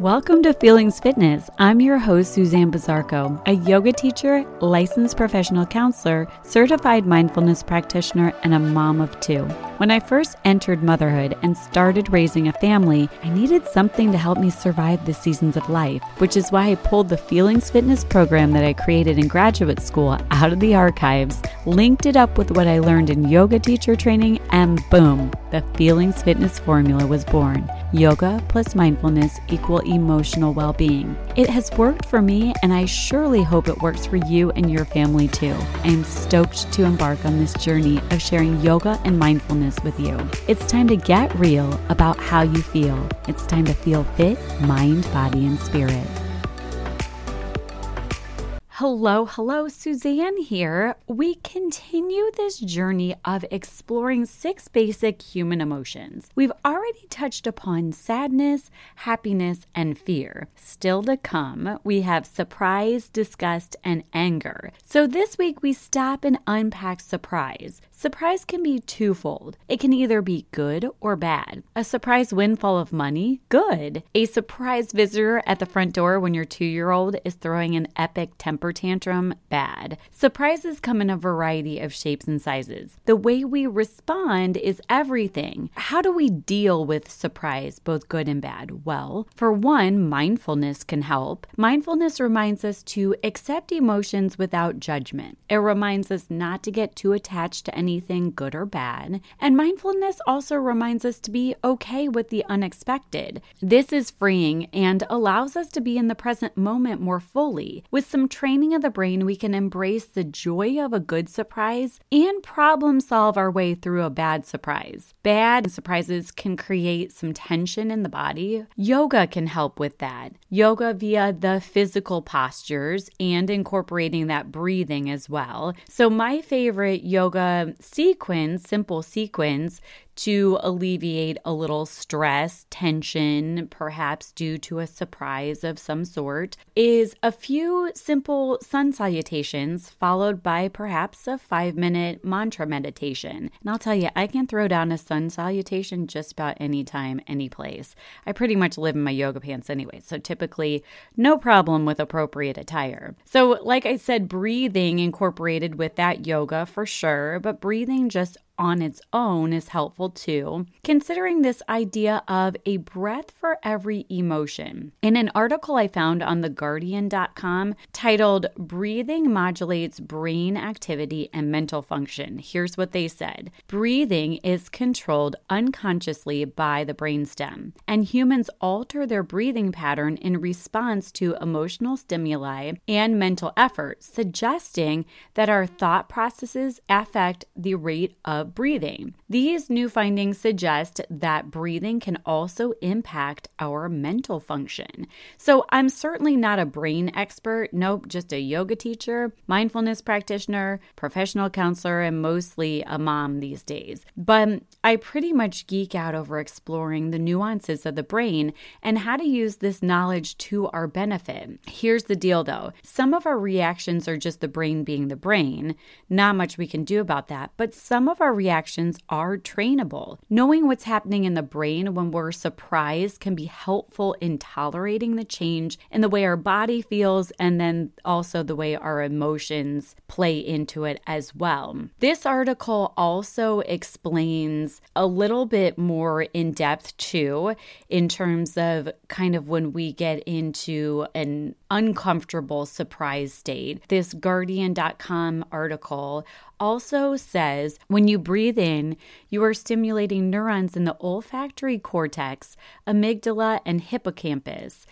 Welcome to Feelings Fitness. I'm your host, Suzanne Bizarco, a yoga teacher, licensed professional counselor, certified mindfulness practitioner, and a mom of two. When I first entered motherhood and started raising a family, I needed something to help me survive the seasons of life, which is why I pulled the Feelings Fitness program that I created in graduate school out of the archives, linked it up with what I learned in yoga teacher training, and boom, the Feelings Fitness formula was born. Yoga plus mindfulness equal emotional well being. It has worked for me, and I surely hope it works for you and your family too. I am stoked to embark on this journey of sharing yoga and mindfulness with you. It's time to get real about how you feel. It's time to feel fit, mind, body, and spirit. Hello, hello, Suzanne here. We continue this journey of exploring six basic human emotions. We've already touched upon sadness, happiness, and fear. Still to come, we have surprise, disgust, and anger. So this week we stop and unpack surprise. Surprise can be twofold. It can either be good or bad. A surprise windfall of money? Good. A surprise visitor at the front door when your two year old is throwing an epic temper tantrum? Bad. Surprises come in a variety of shapes and sizes. The way we respond is everything. How do we deal with surprise, both good and bad? Well, for one, mindfulness can help. Mindfulness reminds us to accept emotions without judgment. It reminds us not to get too attached to any anything good or bad. And mindfulness also reminds us to be okay with the unexpected. This is freeing and allows us to be in the present moment more fully. With some training of the brain, we can embrace the joy of a good surprise and problem solve our way through a bad surprise. Bad surprises can create some tension in the body. Yoga can help with that. Yoga via the physical postures and incorporating that breathing as well. So, my favorite yoga sequence, simple sequence, to alleviate a little stress, tension, perhaps due to a surprise of some sort, is a few simple sun salutations followed by perhaps a five minute mantra meditation. And I'll tell you, I can throw down a sun salutation just about any time, any place. I pretty much live in my yoga pants anyway, so typically no problem with appropriate attire. So, like I said, breathing incorporated with that yoga for sure, but breathing just on its own is helpful too, considering this idea of a breath for every emotion. In an article I found on theguardian.com titled Breathing Modulates Brain Activity and Mental Function, here's what they said Breathing is controlled unconsciously by the brainstem, and humans alter their breathing pattern in response to emotional stimuli and mental effort, suggesting that our thought processes affect the rate of of breathing. These new findings suggest that breathing can also impact our mental function. So, I'm certainly not a brain expert, nope, just a yoga teacher, mindfulness practitioner, professional counselor, and mostly a mom these days. But I pretty much geek out over exploring the nuances of the brain and how to use this knowledge to our benefit. Here's the deal though some of our reactions are just the brain being the brain, not much we can do about that, but some of our reactions are trainable. Knowing what's happening in the brain when we're surprised can be helpful in tolerating the change in the way our body feels and then also the way our emotions play into it as well. This article also explains a little bit more in depth too, in terms of kind of when we get into an uncomfortable surprise state. This Guardian.com article also says when you breathe in, you are stimulating neurons in the olfactory cortex, amygdala, and hippocampus.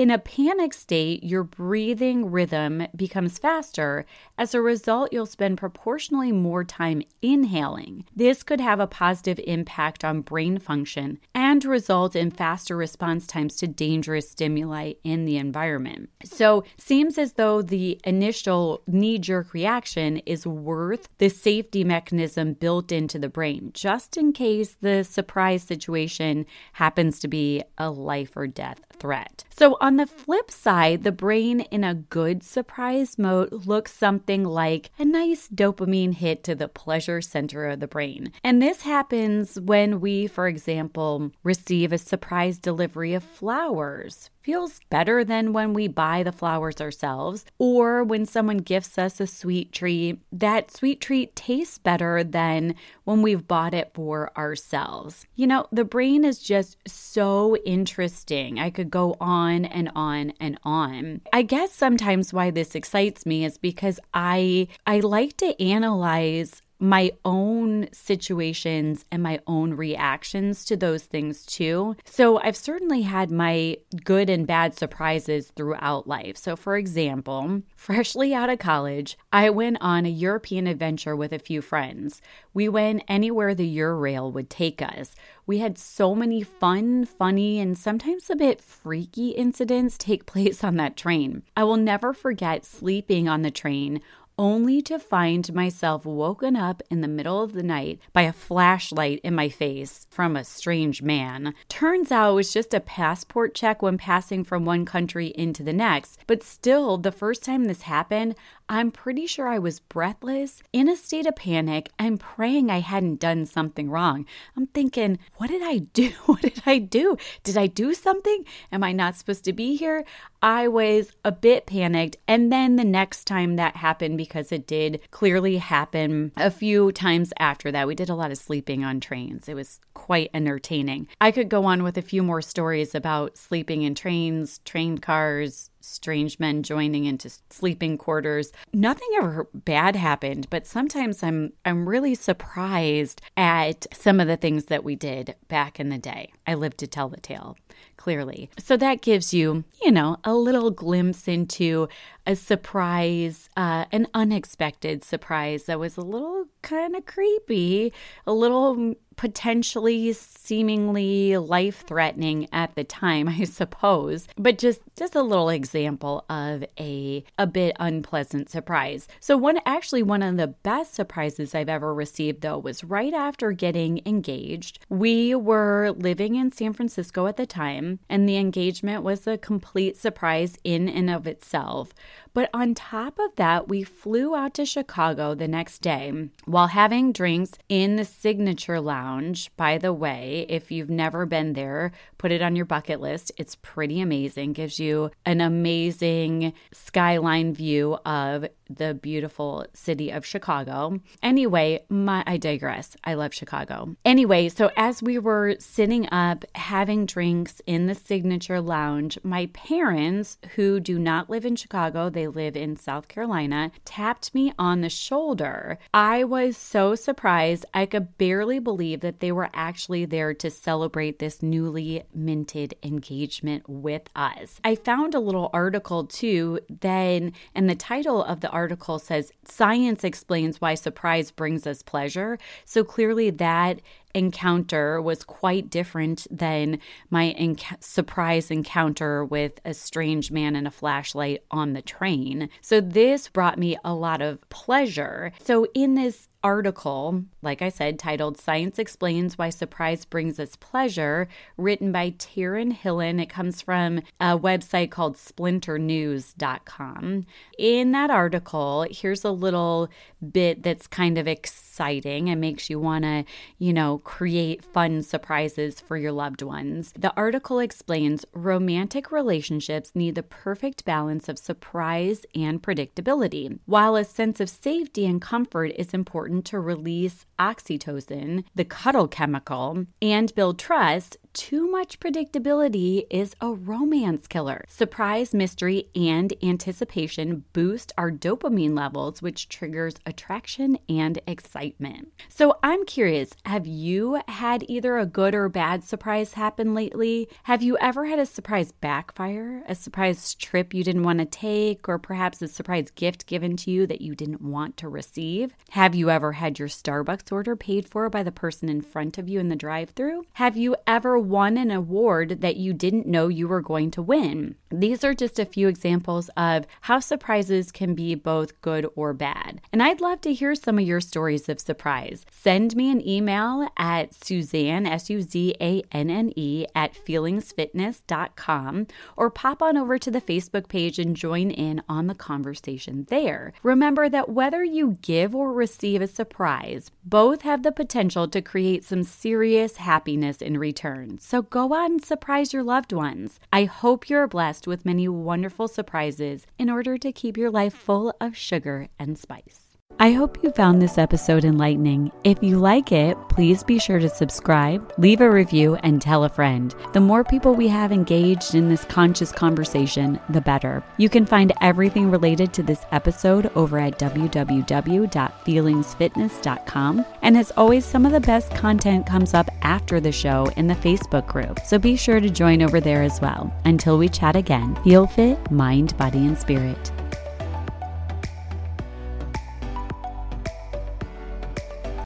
In a panic state, your breathing rhythm becomes faster. As a result, you'll spend proportionally more time inhaling. This could have a positive impact on brain function and result in faster response times to dangerous stimuli in the environment. So, seems as though the initial knee jerk reaction is worth the safety mechanism built into the brain, just in case the surprise situation happens to be a life or death threat. So, on on the flip side, the brain in a good surprise mode looks something like a nice dopamine hit to the pleasure center of the brain. And this happens when we, for example, receive a surprise delivery of flowers feels better than when we buy the flowers ourselves, or when someone gifts us a sweet treat. That sweet treat tastes better than when we've bought it for ourselves. You know, the brain is just so interesting. I could go on and on and on. I guess sometimes why this excites me is because I I like to analyze my own situations and my own reactions to those things too. So I've certainly had my good and bad surprises throughout life. So, for example, freshly out of college, I went on a European adventure with a few friends. We went anywhere the Eurail would take us. We had so many fun, funny, and sometimes a bit freaky incidents take place on that train. I will never forget sleeping on the train only to find myself woken up in the middle of the night by a flashlight in my face from a strange man. Turns out it was just a passport check when passing from one country into the next, but still, the first time this happened, I'm pretty sure I was breathless, in a state of panic, and praying I hadn't done something wrong. I'm thinking, what did I do? What did I do? Did I do something? Am I not supposed to be here? I was a bit panicked. And then the next time that happened, because it did clearly happen a few times after that, we did a lot of sleeping on trains. It was quite entertaining. I could go on with a few more stories about sleeping in trains, train cars, strange men joining into sleeping quarters. Nothing ever bad happened, but sometimes I'm I'm really surprised at some of the things that we did back in the day. I live to tell the tale, clearly. So that gives you, you know, a little glimpse into a surprise, uh, an unexpected surprise that was a little kind of creepy, a little potentially seemingly life-threatening at the time, I suppose. But just just a little example of a a bit unpleasant surprise. So one actually one of the best surprises I've ever received though was right after getting engaged. We were living in San Francisco at the time, and the engagement was a complete surprise in and of itself. But on top of that, we flew out to Chicago the next day while having drinks in the Signature Lounge. By the way, if you've never been there, put it on your bucket list. It's pretty amazing, gives you an amazing skyline view of the beautiful city of Chicago. Anyway, my I digress. I love Chicago. Anyway, so as we were sitting up having drinks in the Signature Lounge, my parents, who do not live in Chicago, they live in South Carolina, tapped me on the shoulder. I was so surprised. I could barely believe that they were actually there to celebrate this newly minted engagement with us. I found a little article too, then, and the title of the article says Science explains why surprise brings us pleasure. So clearly, that encounter was quite different than my enc- surprise encounter with a strange man and a flashlight on the train. So, this brought me a lot of pleasure. So, in this article, like I said, titled Science Explains Why Surprise Brings Us Pleasure, written by Taryn Hillin. It comes from a website called splinternews.com. In that article, here's a little bit that's kind of exciting and makes you want to, you know, create fun surprises for your loved ones. The article explains romantic relationships need the perfect balance of surprise and predictability. While a sense of safety and comfort is important to release oxytocin, the cuddle chemical, and build trust, too much predictability is a romance killer. Surprise, mystery, and anticipation boost our dopamine levels, which triggers attraction and excitement. So I'm curious have you had either a good or bad surprise happen lately? Have you ever had a surprise backfire, a surprise trip you didn't want to take, or perhaps a surprise gift given to you that you didn't want to receive? Have you ever had your Starbucks order paid for by the person in front of you in the drive through? Have you ever won an award that you didn't know you were going to win? These are just a few examples of how surprises can be both good or bad. And I'd love to hear some of your stories of surprise. Send me an email at Suzanne, S U Z A N N E, at feelingsfitness.com or pop on over to the Facebook page and join in on the conversation there. Remember that whether you give or receive a surprise, both have the potential to create some serious happiness in return. So go out and surprise your loved ones. I hope you're blessed blessed with many wonderful surprises in order to keep your life full of sugar and spice. I hope you found this episode enlightening. If you like it, please be sure to subscribe, leave a review, and tell a friend. The more people we have engaged in this conscious conversation, the better. You can find everything related to this episode over at www.feelingsfitness.com. And as always, some of the best content comes up after the show in the Facebook group. So be sure to join over there as well. Until we chat again, feel fit, mind, body, and spirit.